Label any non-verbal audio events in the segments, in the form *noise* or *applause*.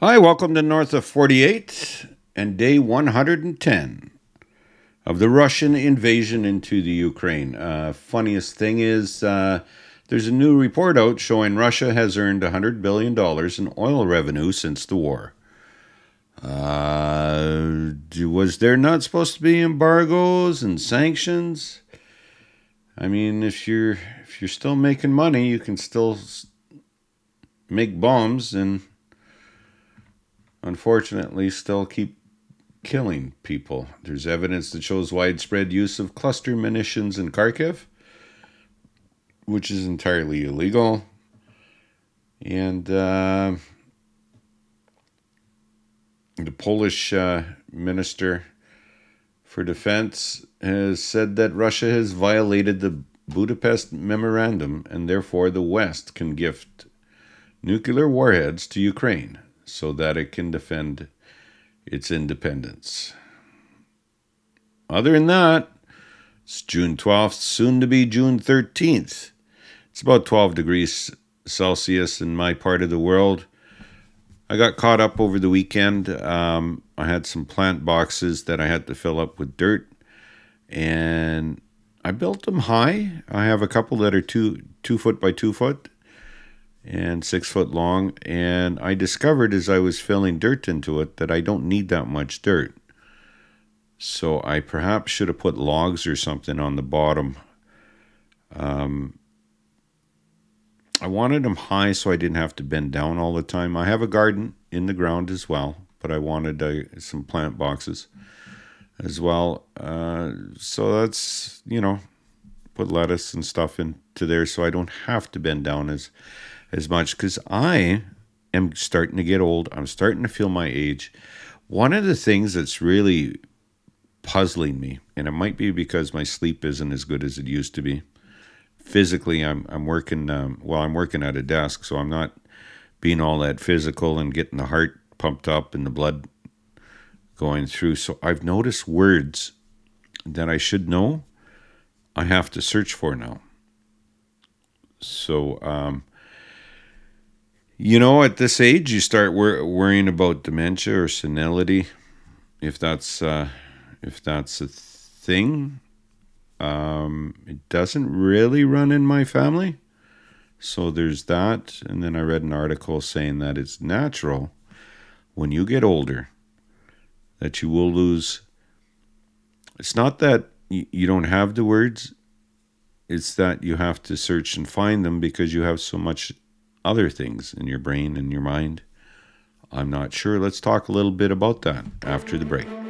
Hi, welcome to North of 48 and day 110 of the Russian invasion into the Ukraine. Uh, funniest thing is, uh, there's a new report out showing Russia has earned $100 billion in oil revenue since the war. Uh, was there not supposed to be embargoes and sanctions? I mean, if you're if you're still making money, you can still make bombs and unfortunately still keep killing people. There's evidence that shows widespread use of cluster munitions in Kharkiv, which is entirely illegal. And uh, the Polish uh, minister for defense has said that Russia has violated the Budapest Memorandum and therefore the West can gift nuclear warheads to Ukraine so that it can defend its independence. Other than that, it's June 12th, soon to be June 13th. It's about 12 degrees Celsius in my part of the world. I got caught up over the weekend. Um, I had some plant boxes that I had to fill up with dirt, and I built them high. I have a couple that are two two foot by two foot, and six foot long. And I discovered as I was filling dirt into it that I don't need that much dirt. So I perhaps should have put logs or something on the bottom. Um, I wanted them high so I didn't have to bend down all the time. I have a garden in the ground as well, but I wanted uh, some plant boxes as well. Uh, so that's, you know, put lettuce and stuff into there so I don't have to bend down as as much because I am starting to get old. I'm starting to feel my age. One of the things that's really puzzling me, and it might be because my sleep isn't as good as it used to be. Physically, I'm I'm working. Um, well, I'm working at a desk, so I'm not being all that physical and getting the heart pumped up and the blood going through. So I've noticed words that I should know. I have to search for now. So um, you know, at this age, you start wor- worrying about dementia or senility, if that's uh, if that's a thing. Um, it doesn't really run in my family, so there's that. And then I read an article saying that it's natural when you get older that you will lose. It's not that you don't have the words; it's that you have to search and find them because you have so much other things in your brain and your mind? I'm not sure. Let's talk a little bit about that after the break.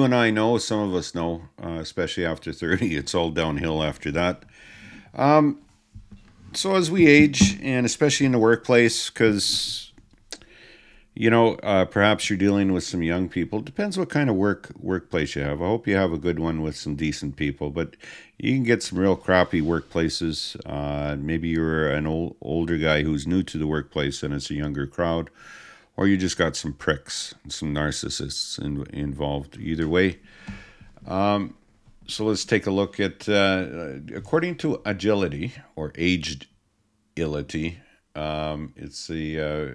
You and I know, some of us know, uh, especially after thirty, it's all downhill after that. Um, so as we age, and especially in the workplace, because you know, uh, perhaps you're dealing with some young people. Depends what kind of work workplace you have. I hope you have a good one with some decent people, but you can get some real crappy workplaces. Uh, maybe you're an old older guy who's new to the workplace, and it's a younger crowd or you just got some pricks, some narcissists in, involved. Either way. Um, so let's take a look at, uh, according to Agility or Aged Ility, um, it's the uh,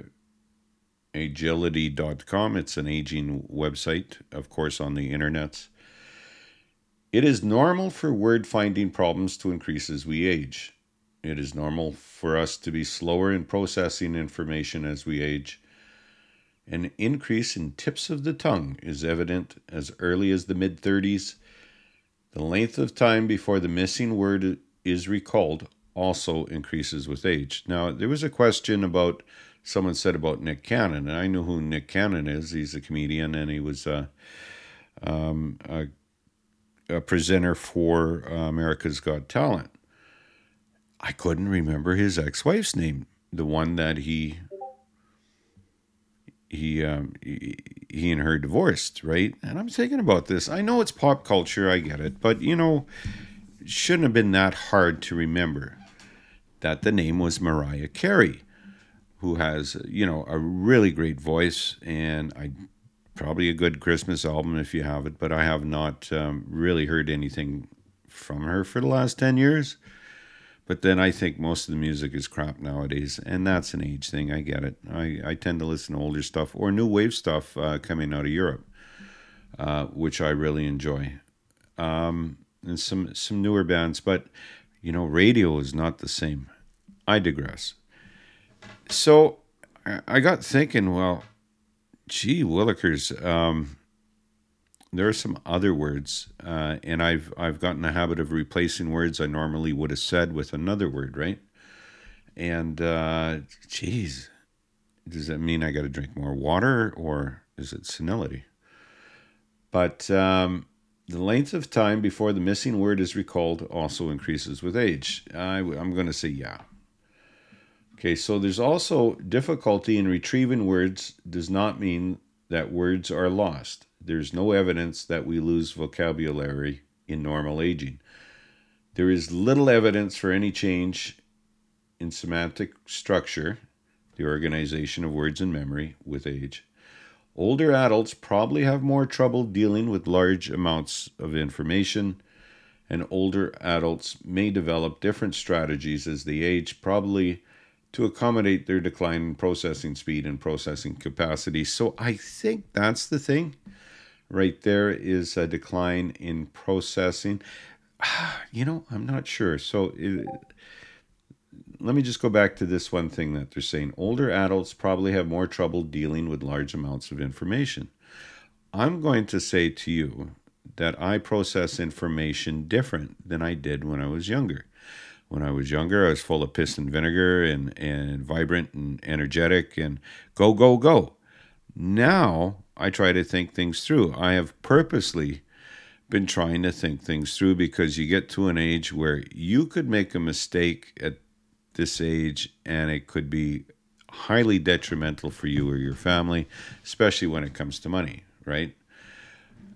agility.com. It's an aging website, of course, on the internet. It is normal for word finding problems to increase as we age. It is normal for us to be slower in processing information as we age. An increase in tips of the tongue is evident as early as the mid 30s. The length of time before the missing word is recalled also increases with age. Now, there was a question about someone said about Nick Cannon, and I know who Nick Cannon is. He's a comedian, and he was a, um, a, a presenter for uh, America's Got Talent. I couldn't remember his ex-wife's name, the one that he he, um, he he and her divorced, right? And I'm thinking about this. I know it's pop culture, I get it, but you know, shouldn't have been that hard to remember that the name was Mariah Carey, who has you know a really great voice and I probably a good Christmas album if you have it, but I have not um, really heard anything from her for the last ten years. But then I think most of the music is crap nowadays, and that's an age thing. I get it. I, I tend to listen to older stuff or new wave stuff uh, coming out of Europe, uh, which I really enjoy, um, and some some newer bands. But you know, radio is not the same. I digress. So I got thinking. Well, gee, Willikers. Um, there are some other words, uh, and I've I've gotten a habit of replacing words I normally would have said with another word, right? And uh, geez, does that mean I got to drink more water, or is it senility? But um, the length of time before the missing word is recalled also increases with age. I, I'm going to say yeah. Okay, so there's also difficulty in retrieving words does not mean that words are lost there's no evidence that we lose vocabulary in normal aging. There is little evidence for any change in semantic structure, the organization of words and memory, with age. Older adults probably have more trouble dealing with large amounts of information, and older adults may develop different strategies as they age, probably to accommodate their decline in processing speed and processing capacity. So I think that's the thing right there is a decline in processing. *sighs* You know, I'm not sure. So it, let me just go back to this one thing that they're saying. Older adults probably have more trouble dealing with large amounts of information. I'm going to say to you that I process information different than I did when I was younger. When I was younger, I was full of piss and vinegar and, and vibrant and energetic and go, go, go. Now I try to think things through. I have purposely been trying to think things through because you get to an age where you could make a mistake at this age and it could be highly detrimental for you or your family, especially when it comes to money, right?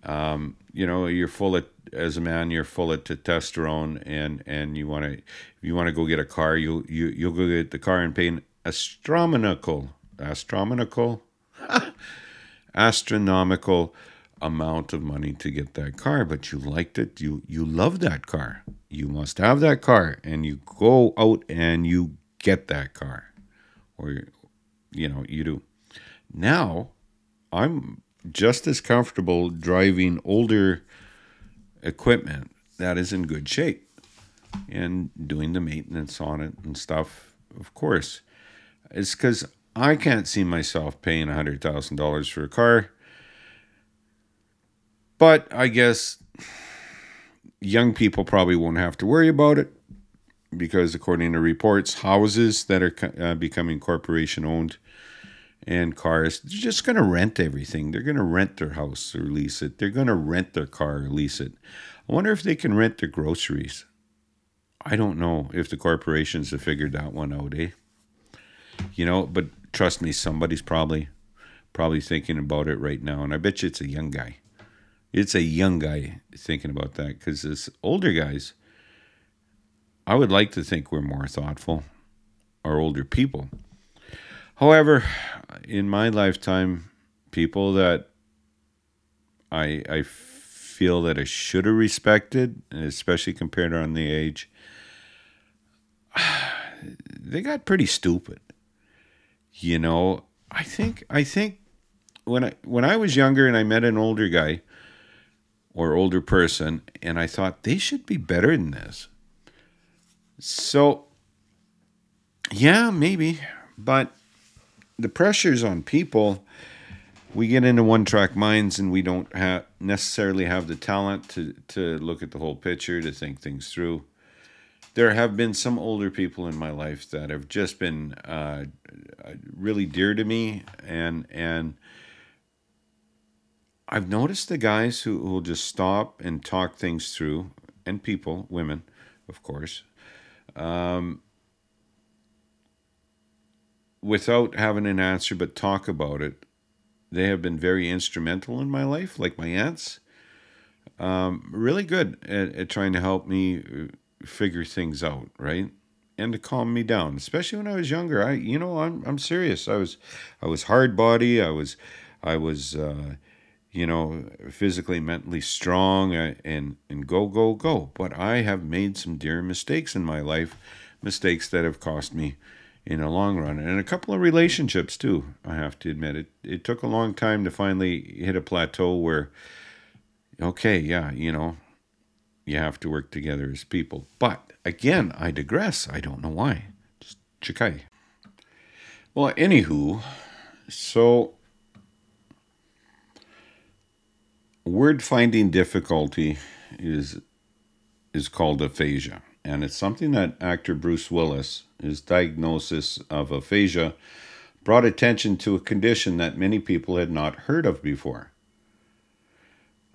Um, you know, you're full of as a man, you're full of testosterone, and and you want to, you want to go get a car, you you you'll go get the car and pay an astronomical, astronomical *laughs* astronomical amount of money to get that car, but you liked it. You you love that car. You must have that car, and you go out and you get that car, or you know you do. Now, I'm just as comfortable driving older equipment that is in good shape and doing the maintenance on it and stuff. Of course, it's because I can't see myself paying $100,000 for a car. But I guess young people probably won't have to worry about it because, according to reports, houses that are uh, becoming corporation owned and cars, they're just going to rent everything. They're going to rent their house or lease it. They're going to rent their car or lease it. I wonder if they can rent their groceries. I don't know if the corporations have figured that one out, eh? You know, but trust me, somebody's probably probably thinking about it right now, and I bet you it's a young guy. It's a young guy thinking about that because as older guys, I would like to think we're more thoughtful, our older people. However, in my lifetime, people that I I feel that I should have respected, especially compared on the age, *sighs* they got pretty stupid you know, I think I think when I when I was younger and I met an older guy or older person and I thought they should be better than this. So yeah, maybe, but the pressures on people. We get into one track minds and we don't have necessarily have the talent to to look at the whole picture to think things through. There have been some older people in my life that have just been uh, really dear to me, and and I've noticed the guys who will just stop and talk things through, and people, women, of course, um, without having an answer but talk about it. They have been very instrumental in my life, like my aunts. Um, really good at, at trying to help me uh, figure things out, right? And to calm me down, especially when I was younger. I, you know, I'm I'm serious. I was, I was hard body. I was, I was. Uh, you know, physically, mentally strong uh, and, and go, go, go. But I have made some dear mistakes in my life, mistakes that have cost me in the long run. And a couple of relationships, too, I have to admit. It, it took a long time to finally hit a plateau where, okay, yeah, you know, you have to work together as people. But again, I digress. I don't know why. Just chikai. Well, anywho, so word finding difficulty is is called aphasia, and it's something that actor Bruce Willis, his diagnosis of aphasia, brought attention to a condition that many people had not heard of before.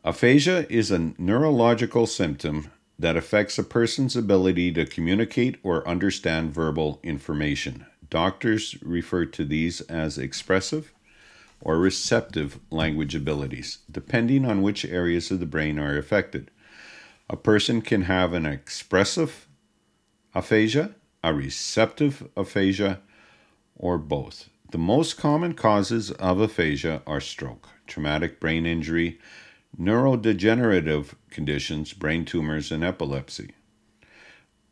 Aphasia is a neurological symptom that affects a person's ability to communicate or understand verbal information. Doctors refer to these as expressive, or receptive language abilities, depending on which areas of the brain are affected. A person can have an expressive aphasia, a receptive aphasia, or both. The most common causes of aphasia are stroke, traumatic brain injury, neurodegenerative conditions, brain tumors, and epilepsy.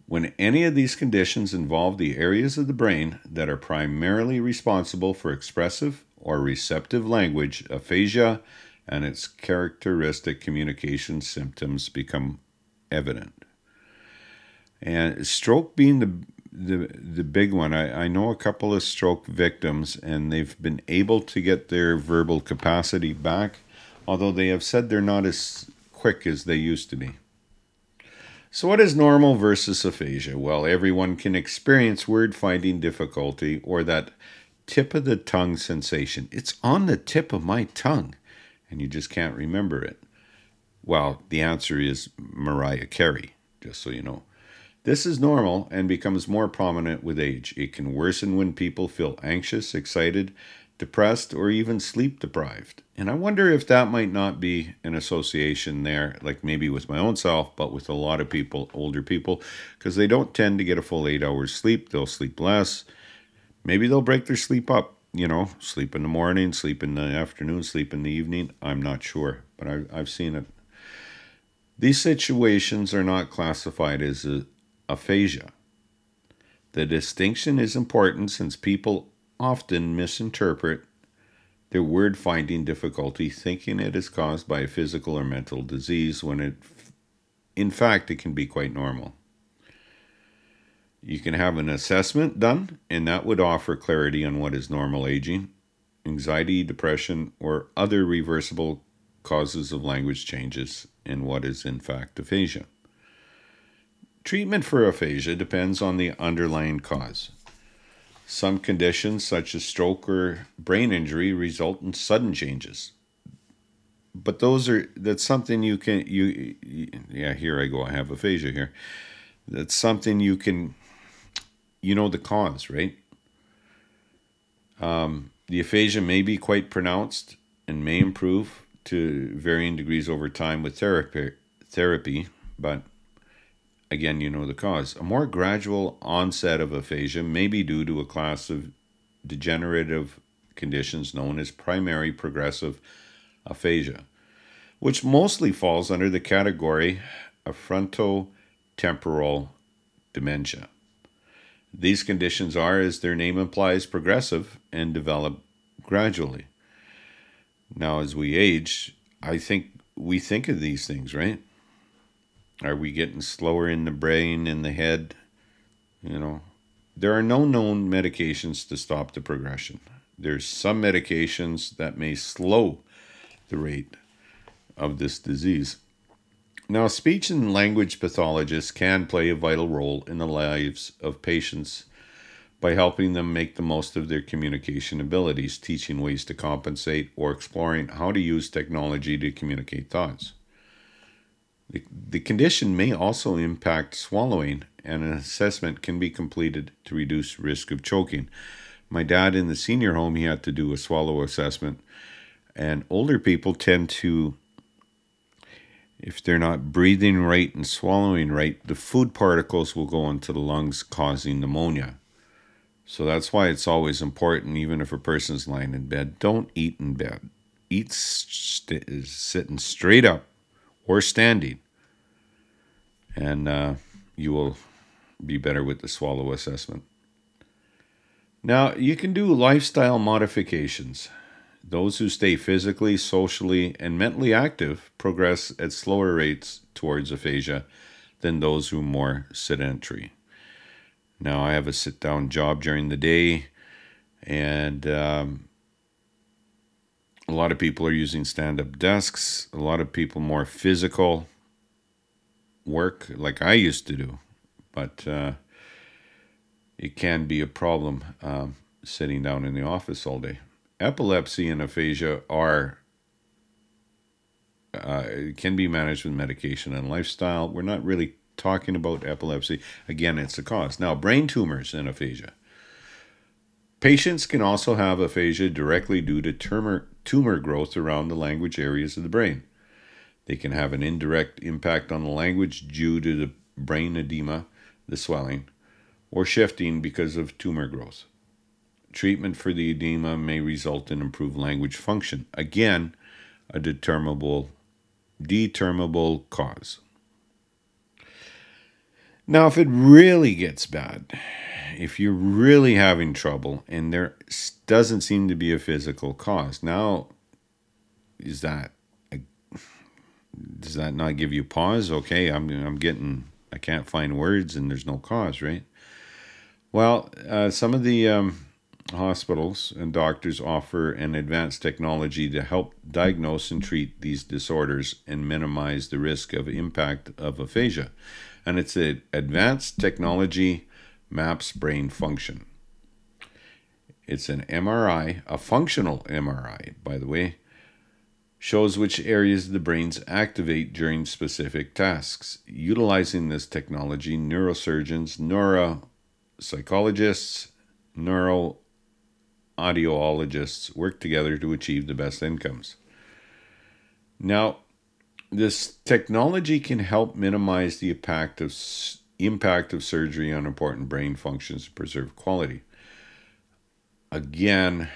When any of these conditions involve the areas of the brain that are primarily responsible for expressive or receptive language, aphasia, and its characteristic communication symptoms become evident. And stroke being the the the big one. I, I know a couple of stroke victims and they've been able to get their verbal capacity back, although they have said they're not as quick as they used to be. So, what is normal versus aphasia? Well, everyone can experience word finding difficulty or that tip of the tongue sensation. It's on the tip of my tongue, and you just can't remember it. Well, the answer is Mariah Carey, just so you know. This is normal and becomes more prominent with age. It can worsen when people feel anxious, excited, depressed, or even sleep deprived. And I wonder if that might not be an association there, like maybe with my own self, but with a lot of people, older people, because they don't tend to get a full eight hours sleep. They'll sleep less Maybe they'll break their sleep up, you know, sleep in the morning, sleep in the afternoon, sleep in the evening. I'm not sure, but I, I've seen it. These situations are not classified as aphasia. The distinction is important since people often misinterpret their word finding difficulty thinking it is caused by a physical or mental disease when it in fact it can be quite normal. You can have an assessment done, and that would offer clarity on what is normal aging, anxiety, depression, or other reversible causes of language changes, and what is in fact aphasia. Treatment for aphasia depends on the underlying cause. Some conditions, such as stroke or brain injury, result in sudden changes. But those are that's something you can you yeah here I go I have aphasia here. That's something you can you know the cause, right? Um, the aphasia may be quite pronounced and may improve to varying degrees over time with therapy, therapy, but again, you know the cause. A more gradual onset of aphasia may be due to a class of degenerative conditions known as primary progressive aphasia, which mostly falls under the category of frontotemporal dementia. These conditions are, as their name implies, progressive and develop gradually. Now, as we age, I think we think of these things, right? Are we getting slower in the brain, in the head? You know, there are no known medications to stop the progression. There's some medications that may slow the rate of this disease. Now, speech and language pathologists can play a vital role in the lives of patients by helping them make the most of their communication abilities, teaching ways to compensate, or exploring how to use technology to communicate thoughts. The, the condition may also impact swallowing, and an assessment can be completed to reduce risk of choking. My dad in the senior home, he had to do a swallow assessment, and older people tend to if they're not breathing right and swallowing right, the food particles will go into the lungs, causing pneumonia. So that's why it's always important, even if a person's lying in bed, don't eat in bed. Eat st- sitting straight up or standing, and uh, you will be better with the swallow assessment. Now, you can do lifestyle modifications. Those who stay physically, socially, and mentally active progress at slower rates towards aphasia than those who are more sedentary. Now, I have a sit down job during the day, and um, a lot of people are using stand up desks, a lot of people more physical work like I used to do, but uh, it can be a problem um, sitting down in the office all day. Epilepsy and aphasia are uh, can be managed with medication and lifestyle. We're not really talking about epilepsy. Again, it's the cause. Now, brain tumors and aphasia. Patients can also have aphasia directly due to tumor, tumor growth around the language areas of the brain. They can have an indirect impact on the language due to the brain edema, the swelling, or shifting because of tumor growth. Treatment for the edema may result in improved language function. Again, a determinable determinable cause. Now, if it really gets bad, if you're really having trouble and there doesn't seem to be a physical cause, now is that does that not give you pause? Okay, I'm I'm getting I can't find words and there's no cause, right? Well, uh, some of the um, hospitals and doctors offer an advanced technology to help diagnose and treat these disorders and minimize the risk of impact of aphasia. And it's an advanced technology maps brain function. It's an MRI, a functional MRI, by the way, shows which areas the brains activate during specific tasks. Utilizing this technology, neurosurgeons, neuropsychologists, neuro audiologists work together to achieve the best incomes. Now, this technology can help minimize the impact of impact of surgery on important brain functions to preserve quality. Again,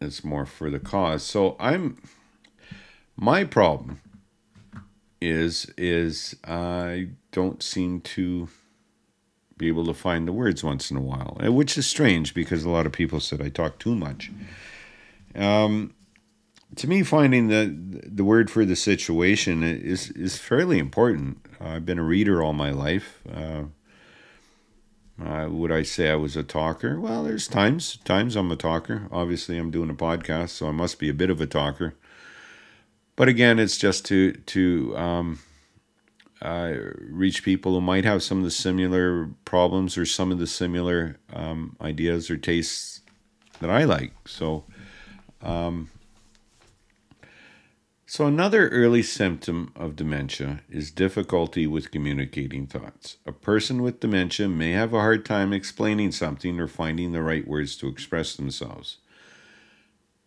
it's more for the cause. So I'm my problem is is I don't seem to be able to find the words once in a while, which is strange because a lot of people said I talk too much. Um, to me, finding the the word for the situation is is fairly important. I've been a reader all my life. Uh, uh, would I say I was a talker? Well, there's times times I'm a talker. Obviously, I'm doing a podcast, so I must be a bit of a talker. But again, it's just to to um, uh, reach people who might have some of the similar problems or some of the similar um, ideas or tastes that I like. So, um, so another early symptom of dementia is difficulty with communicating thoughts. A person with dementia may have a hard time explaining something or finding the right words to express themselves.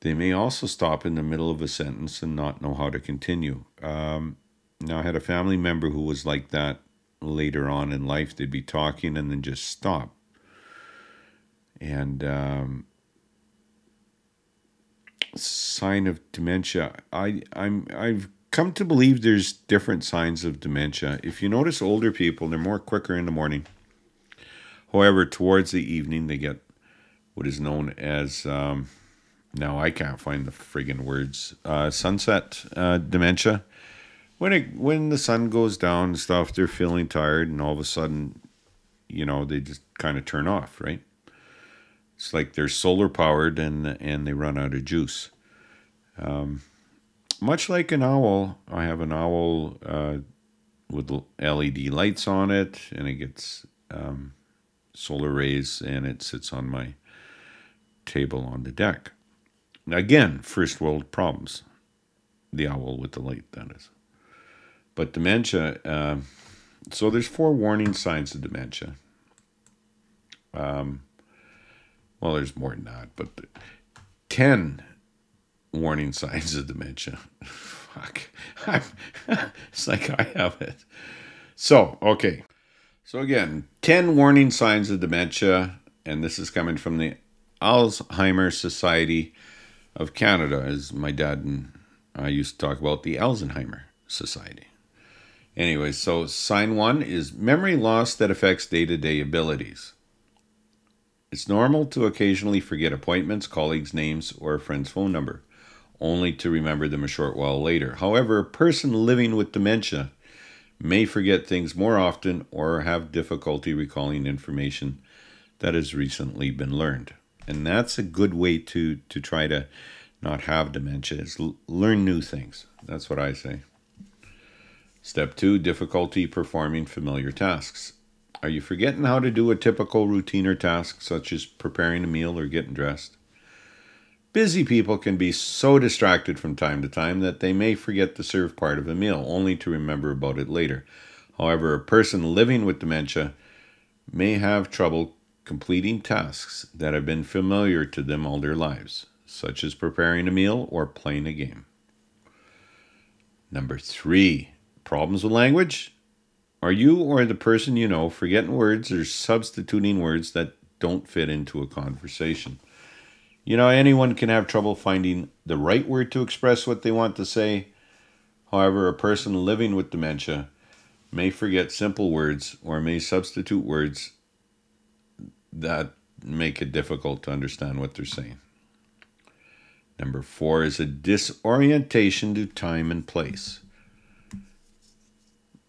They may also stop in the middle of a sentence and not know how to continue. Um, now, I had a family member who was like that later on in life. They'd be talking and then just stop. And um, sign of dementia. I I'm I've come to believe there's different signs of dementia. If you notice older people, they're more quicker in the morning. However, towards the evening, they get what is known as um, now I can't find the friggin' words uh, sunset uh, dementia when it when the sun goes down and stuff, they're feeling tired, and all of a sudden, you know, they just kind of turn off, right? It's like they're solar powered and and they run out of juice. Um, much like an owl, I have an owl uh, with LED lights on it, and it gets um, solar rays, and it sits on my table on the deck. Again, first world problems. The owl with the light, that is. But dementia, uh, so there's four warning signs of dementia. Um, well, there's more than that, but 10 warning signs of dementia. *laughs* Fuck. *laughs* it's like I have it. So, okay. So, again, 10 warning signs of dementia, and this is coming from the Alzheimer Society of Canada, as my dad and I used to talk about the Alzheimer Society. Anyway, so sign one is memory loss that affects day to day abilities. It's normal to occasionally forget appointments, colleagues' names, or a friend's phone number, only to remember them a short while later. However, a person living with dementia may forget things more often or have difficulty recalling information that has recently been learned. And that's a good way to, to try to not have dementia is learn new things. That's what I say. Step two difficulty performing familiar tasks. Are you forgetting how to do a typical routine or task, such as preparing a meal or getting dressed? Busy people can be so distracted from time to time that they may forget to serve part of a meal, only to remember about it later. However, a person living with dementia may have trouble completing tasks that have been familiar to them all their lives, such as preparing a meal or playing a game. Number three, Problems with language? Are you or the person you know forgetting words or substituting words that don't fit into a conversation? You know, anyone can have trouble finding the right word to express what they want to say. However, a person living with dementia may forget simple words or may substitute words that make it difficult to understand what they're saying. Number four is a disorientation to time and place.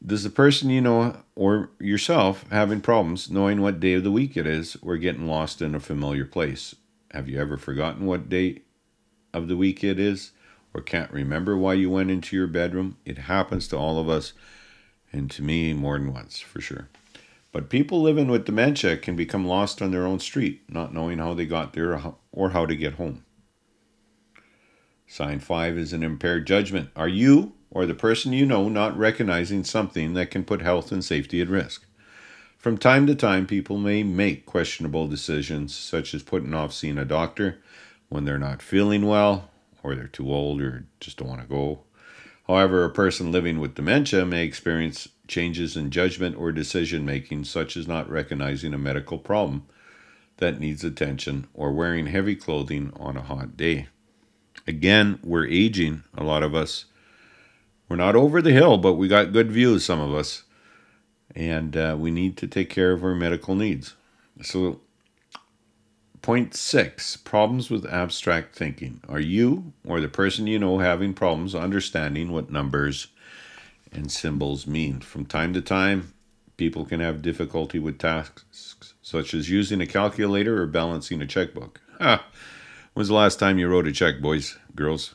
Does the person you know or yourself having problems knowing what day of the week it is or getting lost in a familiar place? Have you ever forgotten what day of the week it is or can't remember why you went into your bedroom? It happens to all of us and to me more than once, for sure. But people living with dementia can become lost on their own street, not knowing how they got there or how to get home. Sign 5 is an impaired judgment. Are you or the person you know not recognizing something that can put health and safety at risk. From time to time, people may make questionable decisions, such as putting off seeing a doctor when they're not feeling well, or they're too old, or just don't want to go. However, a person living with dementia may experience changes in judgment or decision making, such as not recognizing a medical problem that needs attention or wearing heavy clothing on a hot day. Again, we're aging, a lot of us we're not over the hill, but we got good views, some of us. And uh, we need to take care of our medical needs. So, point six problems with abstract thinking. Are you or the person you know having problems understanding what numbers and symbols mean? From time to time, people can have difficulty with tasks such as using a calculator or balancing a checkbook. Ah, when's the last time you wrote a check, boys, girls?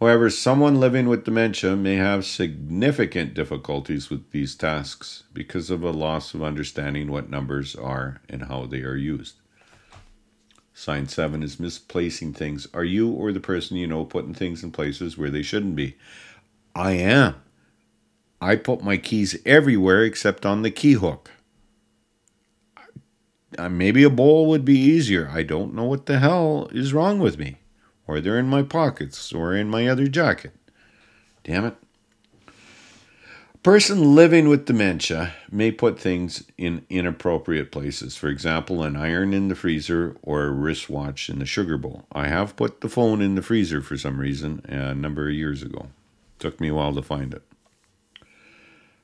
However, someone living with dementia may have significant difficulties with these tasks because of a loss of understanding what numbers are and how they are used. Sign 7 is misplacing things. Are you or the person you know putting things in places where they shouldn't be? I am. I put my keys everywhere except on the key hook. Maybe a bowl would be easier. I don't know what the hell is wrong with me or they're in my pockets or in my other jacket. Damn it. A person living with dementia may put things in inappropriate places. For example, an iron in the freezer or a wristwatch in the sugar bowl. I have put the phone in the freezer for some reason uh, a number of years ago. Took me a while to find it.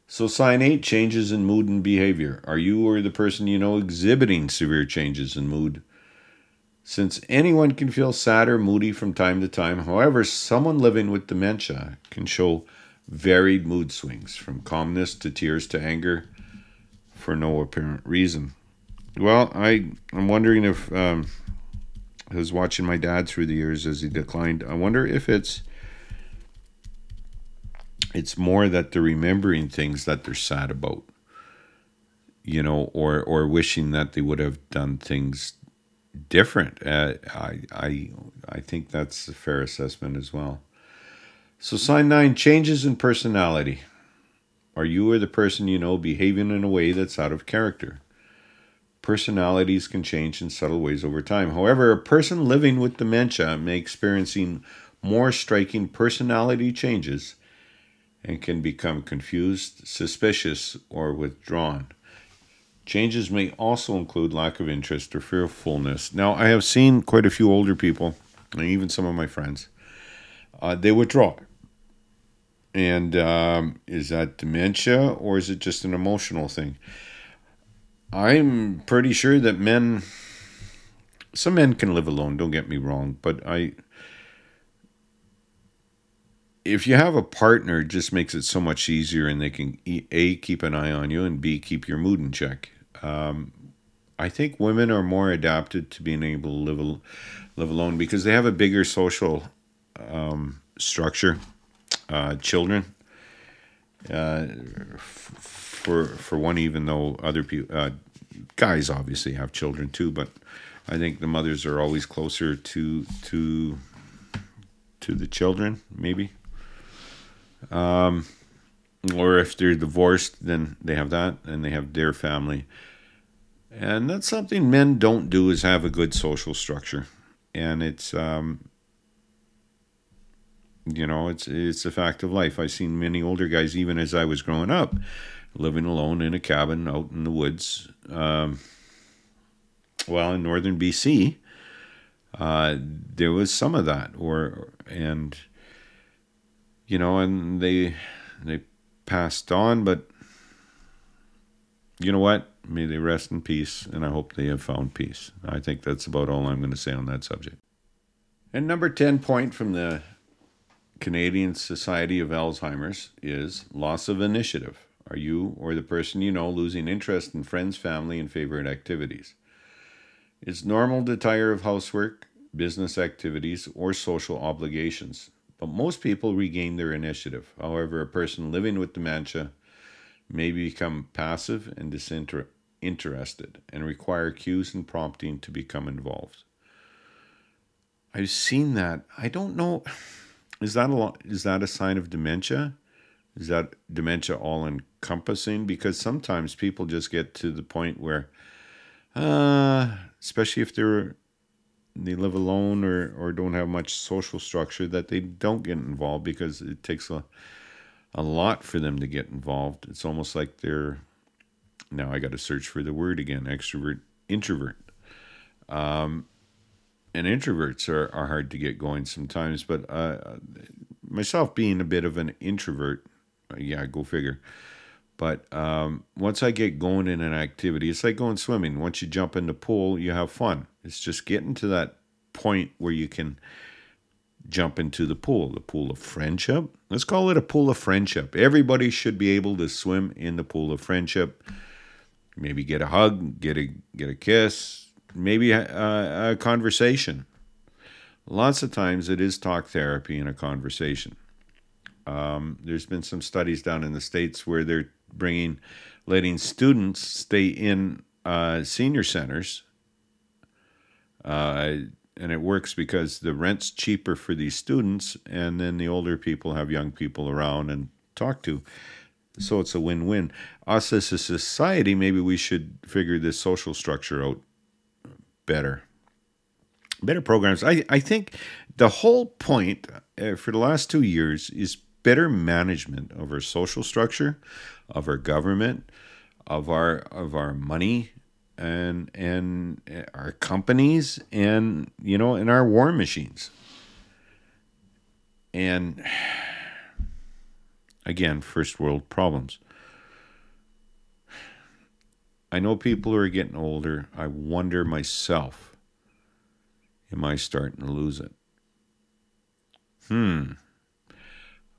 So, sign eight changes in mood and behavior. Are you or the person you know exhibiting severe changes in mood? Since anyone can feel sad or moody from time to time, however, someone living with dementia can show varied mood swings from calmness to tears to anger for no apparent reason. Well, I, I'm wondering if um, I was watching my dad through the years as he declined. I wonder if it's it's more that they're remembering things that they're sad about. you know, or or wishing that they would have done things different. Uh, I I I think that's a fair assessment as well. So sign nine changes in personality. Are you or the person you know behaving in a way that's out of character? Personalities can change in subtle ways over time. However, a person living with dementia may experiencing more striking personality changes and can become confused, suspicious, or withdrawn. Changes may also include lack of interest or fearfulness. Now, I have seen quite a few older people, and even some of my friends, uh, they withdraw. And um, is that dementia or is it just an emotional thing? I'm pretty sure that men, some men can live alone, don't get me wrong, but I, if you have a partner, it just makes it so much easier and they can, A, keep an eye on you and B, keep your mood in check. Um, I think women are more adapted to being able to live, live alone because they have a bigger social um, structure. Uh, children, uh, for for one, even though other people, uh, guys obviously have children too, but I think the mothers are always closer to to to the children, maybe. Um, or if they're divorced, then they have that, and they have their family. And that's something men don't do is have a good social structure, and it's um, you know it's it's a fact of life. I've seen many older guys, even as I was growing up, living alone in a cabin out in the woods. Um, well, in northern BC, uh, there was some of that, or and you know, and they they passed on, but you know what? May they rest in peace, and I hope they have found peace. I think that's about all I'm going to say on that subject. And number 10 point from the Canadian Society of Alzheimer's is loss of initiative. Are you or the person you know losing interest in friends, family, and favorite activities? It's normal to tire of housework, business activities, or social obligations, but most people regain their initiative. However, a person living with dementia may become passive and disinterested and require cues and prompting to become involved. I've seen that. I don't know. Is that a is that a sign of dementia? Is that dementia all encompassing? Because sometimes people just get to the point where, uh, especially if they're they live alone or, or don't have much social structure, that they don't get involved because it takes a a lot for them to get involved. It's almost like they're now I got to search for the word again extrovert, introvert. Um, and introverts are, are hard to get going sometimes, but uh, myself being a bit of an introvert, uh, yeah, go figure. But um, once I get going in an activity, it's like going swimming. Once you jump in the pool, you have fun. It's just getting to that point where you can jump into the pool, the pool of friendship. Let's call it a pool of friendship. Everybody should be able to swim in the pool of friendship. Maybe get a hug, get a get a kiss, maybe a, a conversation. Lots of times it is talk therapy in a conversation. Um, there's been some studies down in the states where they're bringing, letting students stay in uh, senior centers. Uh, and it works because the rent's cheaper for these students, and then the older people have young people around and talk to. So it's a win win. Us as a society, maybe we should figure this social structure out better. Better programs. I, I think the whole point uh, for the last two years is better management of our social structure, of our government, of our of our money, and and our companies and you know and our war machines. And *sighs* again first world problems. I know people are getting older. I wonder myself am i starting to lose it? Hmm.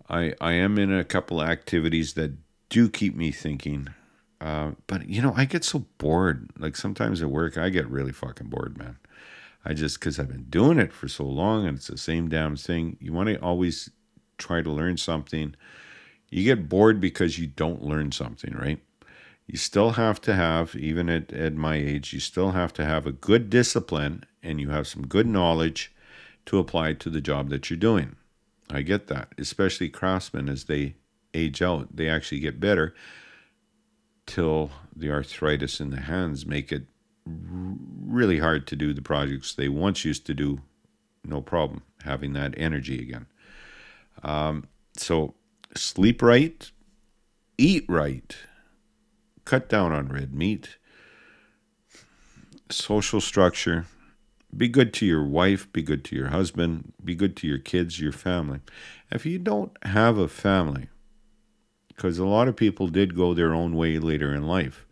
I i am in a couple activities that do keep me thinking uh, but you know, I get so bored. Like sometimes at work, I get really fucking bored, man. I just because I've been doing it for so long and it's the same damn thing. You want to always try to learn something. You get bored because you don't learn something, right? you still have to have, even at, at my age, you still have to have a good discipline and you have some good knowledge to apply to the job that you're doing. I get that, especially craftsmen as they age out, they actually get better till the arthritis in the hands make it really hard to do the projects they once used to do no problem having that energy again. Um, so sleep right eat right cut down on red meat social structure be good to your wife be good to your husband be good to your kids your family. If you don't have a family because a lot of people did go their own way later in life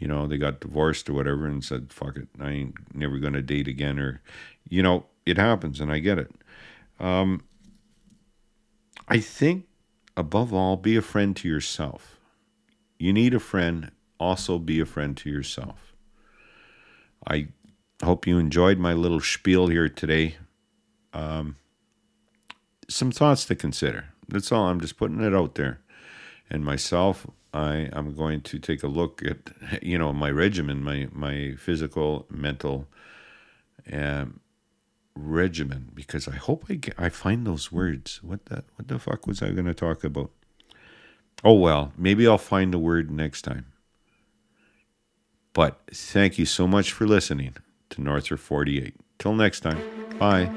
you know, they got divorced or whatever and said, fuck it, I ain't never going to date again. Or, you know, it happens and I get it. Um, I think above all, be a friend to yourself. You need a friend, also be a friend to yourself. I hope you enjoyed my little spiel here today. Um, some thoughts to consider. That's all. I'm just putting it out there. And myself, I am going to take a look at you know my regimen, my my physical, mental um, regimen, because I hope I get, I find those words. What the what the fuck was I going to talk about? Oh well, maybe I'll find the word next time. But thank you so much for listening to Northrop 48. Till next time, bye.